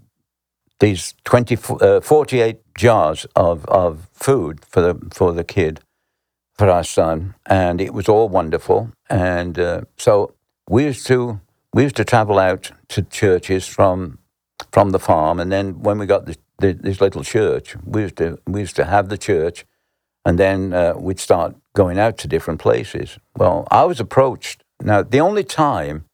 these 20, uh, 48 jars of, of food for the, for the kid, for our son, and it was all wonderful. And so we used to we used to travel out to churches from from the farm, and then when we got the, the, this little church, we used to we used to have the church, and then uh, we'd start going out to different places. Well, I was approached. Now, the only time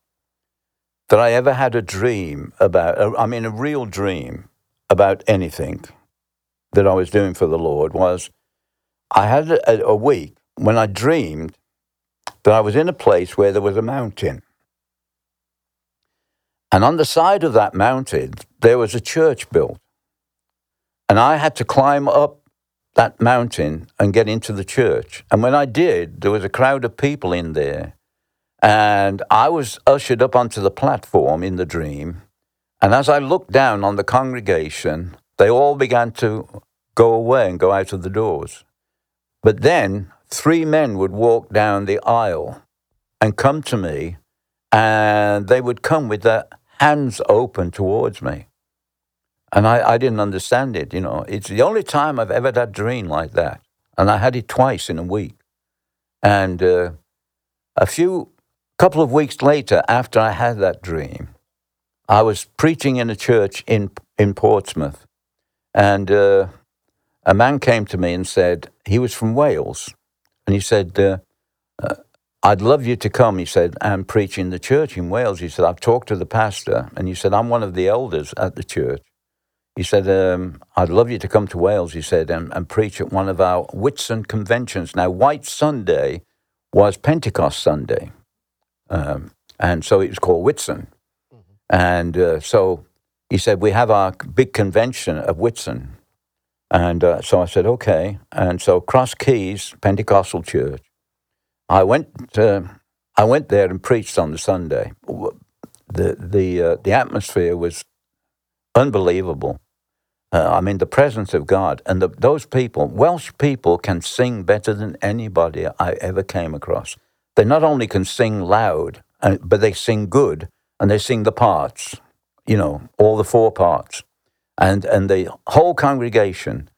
that I ever had a dream about, I mean, a real dream about anything that I was doing for the Lord was I had a, a week when I dreamed that I was in a place where there was a mountain. And on the side of that mountain, there was a church built. And I had to climb up that mountain and get into the church. And when I did, there was a crowd of people in there. And I was ushered up onto the platform in the dream. And as I looked down on the congregation, they all began to go away and go out of the doors. But then three men would walk down the aisle and come to me, and they would come with their hands open towards me. And I, I didn't understand it, you know. It's the only time I've ever had a dream like that. And I had it twice in a week. And uh, a few, couple of weeks later, after I had that dream, I was preaching in a church in, in Portsmouth. And uh, a man came to me and said, he was from Wales. And he said, uh, uh, I'd love you to come, he said, and preach in the church in Wales. He said, I've talked to the pastor. And he said, I'm one of the elders at the church. He said, um, I'd love you to come to Wales, he said, and, and preach at one of our Whitsun conventions. Now, White Sunday was Pentecost Sunday. Um, and so it was called Whitsun. Mm-hmm. And uh, so he said, We have our big convention at Whitsun. And uh, so I said, Okay. And so Cross Keys Pentecostal Church, I went, uh, I went there and preached on the Sunday. The, the, uh, the atmosphere was unbelievable. Uh, I mean, the presence of God. And the, those people, Welsh people, can sing better than anybody I ever came across. They not only can sing loud, uh, but they sing good and they sing the parts, you know, all the four parts. And, and the whole congregation,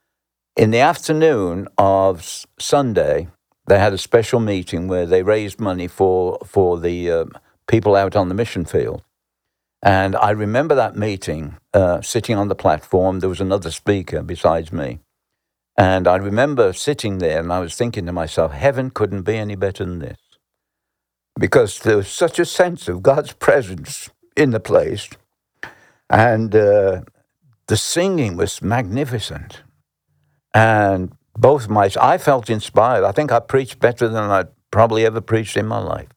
in the afternoon of Sunday, they had a special meeting where they raised money for, for the uh, people out on the mission field. And I remember that meeting, uh, sitting on the platform. There was another speaker besides me. And I remember sitting there and I was thinking to myself, heaven couldn't be any better than this. Because there was such a sense of God's presence in the place. And uh, the singing was magnificent. And both my, I felt inspired. I think I preached better than I'd probably ever preached in my life.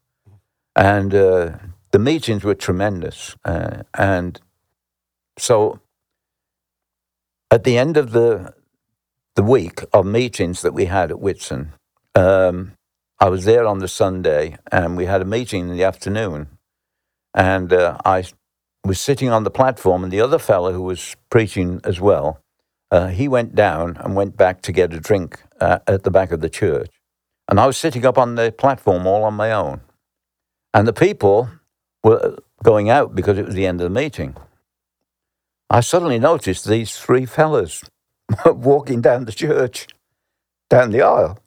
And uh, the meetings were tremendous. Uh, and so at the end of the, the week of meetings that we had at Whitsun, um, I was there on the Sunday and we had a meeting in the afternoon. And uh, I was sitting on the platform, and the other fellow who was preaching as well, uh, he went down and went back to get a drink uh, at the back of the church. And I was sitting up on the platform all on my own. And the people were uh, going out because it was the end of the meeting. I suddenly noticed these three fellas [laughs] walking down the church, down the aisle.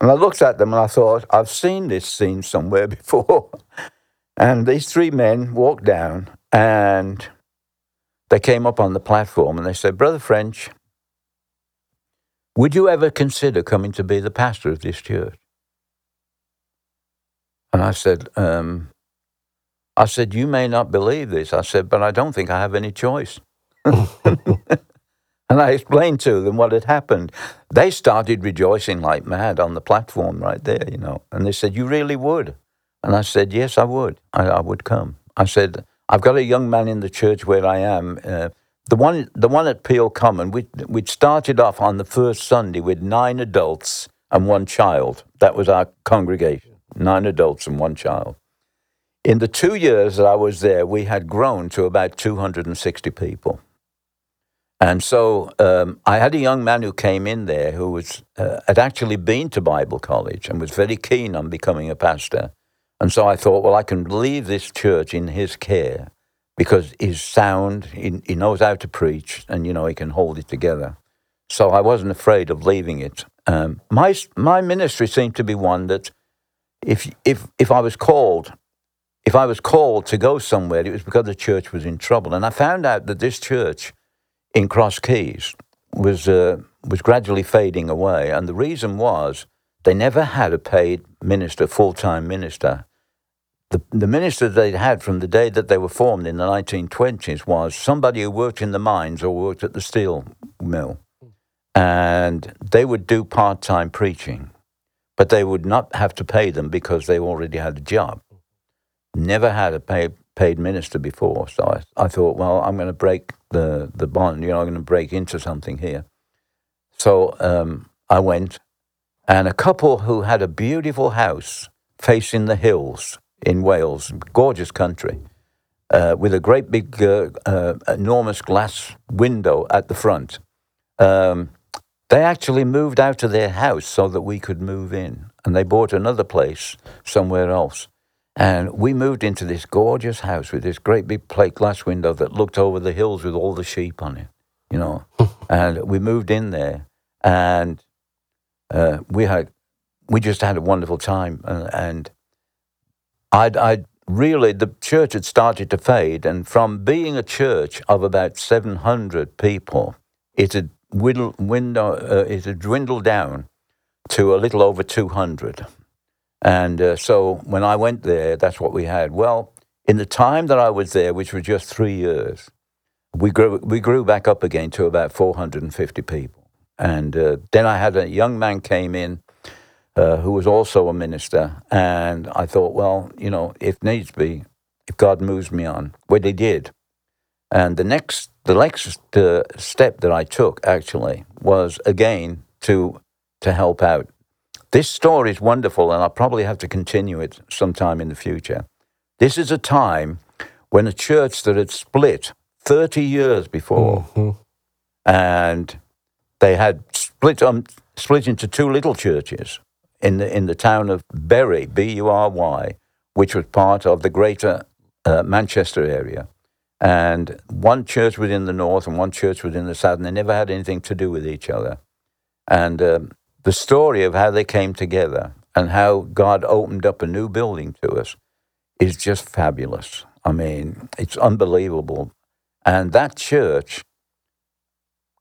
And I looked at them and I thought, I've seen this scene somewhere [laughs] before. and these three men walked down and they came up on the platform and they said, Brother French, would you ever consider coming to be the pastor of this church? And I said, um, I said, you may not believe this. I said, but I don't think I have any choice. [laughs] and I explained to them what had happened. They started rejoicing like mad on the platform right there, you know. And they said, You really would? And I said, Yes, I would. I, I would come. I said, I've got a young man in the church where I am. Uh, the one, the one at Peel Common, we, we'd started off on the first Sunday with nine adults and one child. That was our congregation nine adults and one child. In the two years that I was there, we had grown to about 260 people. And so um, I had a young man who came in there who was, uh, had actually been to Bible college and was very keen on becoming a pastor. And so I thought, well, I can leave this church in his care because he's sound, he, he knows how to preach, and you know he can hold it together. So I wasn't afraid of leaving it. Um, my my ministry seemed to be one that, if if if I was called, if I was called to go somewhere, it was because the church was in trouble. And I found out that this church in Cross Keys was uh, was gradually fading away, and the reason was they never had a paid minister, full time minister. The, the minister they'd had from the day that they were formed in the 1920s was somebody who worked in the mines or worked at the steel mill. And they would do part time preaching, but they would not have to pay them because they already had a job. Never had a paid, paid minister before. So I, I thought, well, I'm going to break the, the bond, you know, I'm going to break into something here. So um, I went, and a couple who had a beautiful house facing the hills in Wales, gorgeous country, uh, with a great big, uh, uh, enormous glass window at the front. Um, they actually moved out of their house so that we could move in, and they bought another place somewhere else. And we moved into this gorgeous house with this great big plate glass window that looked over the hills with all the sheep on it, you know. [laughs] and we moved in there, and uh, we had, we just had a wonderful time. And, and I'd, I'd really, the church had started to fade, and from being a church of about 700 people, it had whittled, window, uh, it had dwindled down to a little over 200. And uh, so when I went there, that's what we had. Well, in the time that I was there, which was just three years, we grew, we grew back up again to about 450 people. And uh, then I had a young man came in uh, who was also a minister. And I thought, well, you know, if needs be, if God moves me on, well, he did. And the next, the next uh, step that I took actually was again to to help out this story is wonderful, and I'll probably have to continue it sometime in the future. This is a time when a church that had split 30 years before, mm-hmm. and they had split, um, split into two little churches in the, in the town of Bury, B U R Y, which was part of the greater uh, Manchester area. And one church was in the north and one church was in the south, and they never had anything to do with each other. And um, the story of how they came together and how God opened up a new building to us is just fabulous. I mean, it's unbelievable. And that church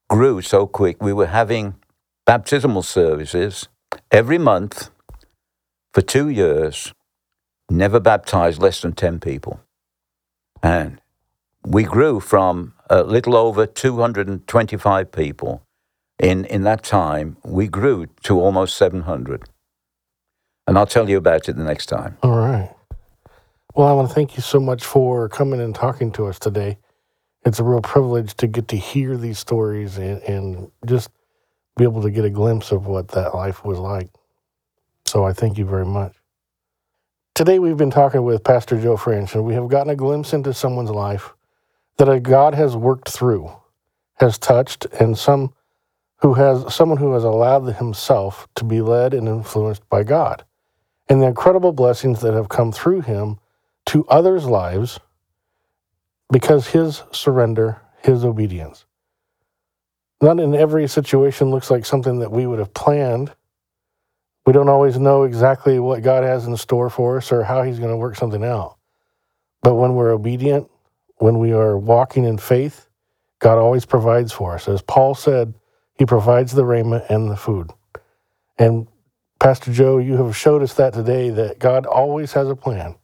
grew so quick. We were having baptismal services every month for two years, never baptized less than 10 people. And we grew from a little over 225 people in, in that time, we grew to almost 700. And I'll tell you about it the next time. All right. Well, I want to thank you so much for coming and talking to us today. It's a real privilege to get to hear these stories and, and just be able to get a glimpse of what that life was like. So I thank you very much. Today we've been talking with Pastor Joe French, and we have gotten a glimpse into someone's life that a God has worked through, has touched, and some who has someone who has allowed himself to be led and influenced by God, and the incredible blessings that have come through him to others' lives because his surrender, his obedience. Not in every situation looks like something that we would have planned. We don't always know exactly what God has in store for us or how he's going to work something out. But when we're obedient, when we are walking in faith, God always provides for us. As Paul said, he provides the raiment and the food. And Pastor Joe, you have showed us that today that God always has a plan,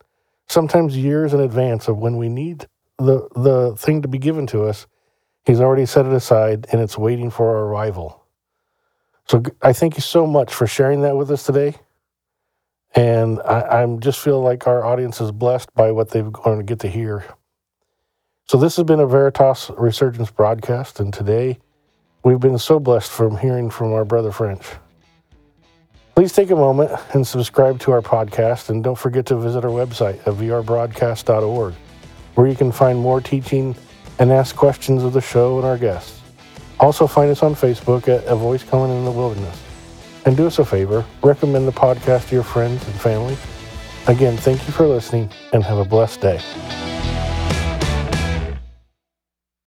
sometimes years in advance of when we need the, the thing to be given to us. He's already set it aside and it's waiting for our arrival. So I thank you so much for sharing that with us today. And I, am just feel like our audience is blessed by what they're going to get to hear. So this has been a Veritas Resurgence broadcast, and today We've been so blessed from hearing from our brother French. Please take a moment and subscribe to our podcast, and don't forget to visit our website at vrbroadcast.org, where you can find more teaching and ask questions of the show and our guests. Also, find us on Facebook at A Voice Coming in the Wilderness. And do us a favor, recommend the podcast to your friends and family. Again, thank you for listening and have a blessed day.